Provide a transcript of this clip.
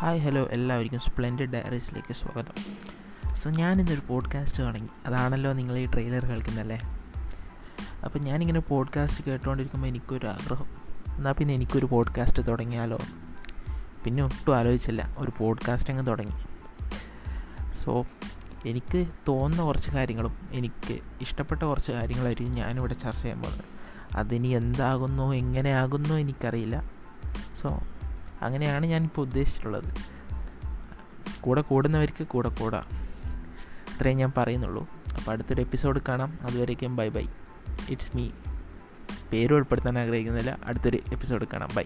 Hi hello എല്ലാവർക്കും splendid ഡയറീസിലേക്ക് സ്വാഗതം. സോ ഞാനിന്നൊരു പോഡ്കാസ്റ്റ് തുടങ്ങി അതാണല്ലോ നിങ്ങൾ ഈ ട്രെയിലർ കേൾക്കുന്നല്ലേ? അപ്പോൾ ഞാനിങ്ങനെ പോഡ്കാസ്റ്റ് കേട്ടുകൊണ്ടിരിക്കുമ്പോൾ എനിക്കൊരു ആഗ്രഹം. എന്നാൽ പിന്നെ എനിക്കൊരു പോഡ്കാസ്റ്റ് തുടങ്ങിയാലോ? പിന്നെ ഒട്ടും ആലോചിച്ചില്ല. ഒരു പോഡ്കാസ്റ്റ് അങ്ങ് തുടങ്ങി. സോ എനിക്ക് തോന്നുന്ന കുറച്ച് കാര്യങ്ങളും എനിക്ക് ഇഷ്ടപ്പെട്ട കുറച്ച് കാര്യങ്ങളായിരിക്കും ഞാനിവിടെ ചർച്ച ചെയ്യാൻ പോകുന്നത്. അതിനി എന്താകുന്നോ എങ്ങനെയാകുന്നോ എനിക്കറിയില്ല. സോ അങ്ങനെയാണ് ഞാനിപ്പോൾ ഉദ്ദേശിച്ചിട്ടുള്ളത്. കൂടെ കൂടുന്നവർക്ക് കൂടെ കൂടാം. ഇത്രയും ഞാൻ പറയുന്നുള്ളൂ. അപ്പോൾ അടുത്തൊരു എപ്പിസോഡ് കാണാം. അതുവരേക്കും ബൈ ബൈ. ഇറ്റ്സ് മീ പേര് ഉൾപ്പെടുത്താൻ ആഗ്രഹിക്കുന്നില്ല. അടുത്തൊരു എപ്പിസോഡ് കാണാം. ബൈ.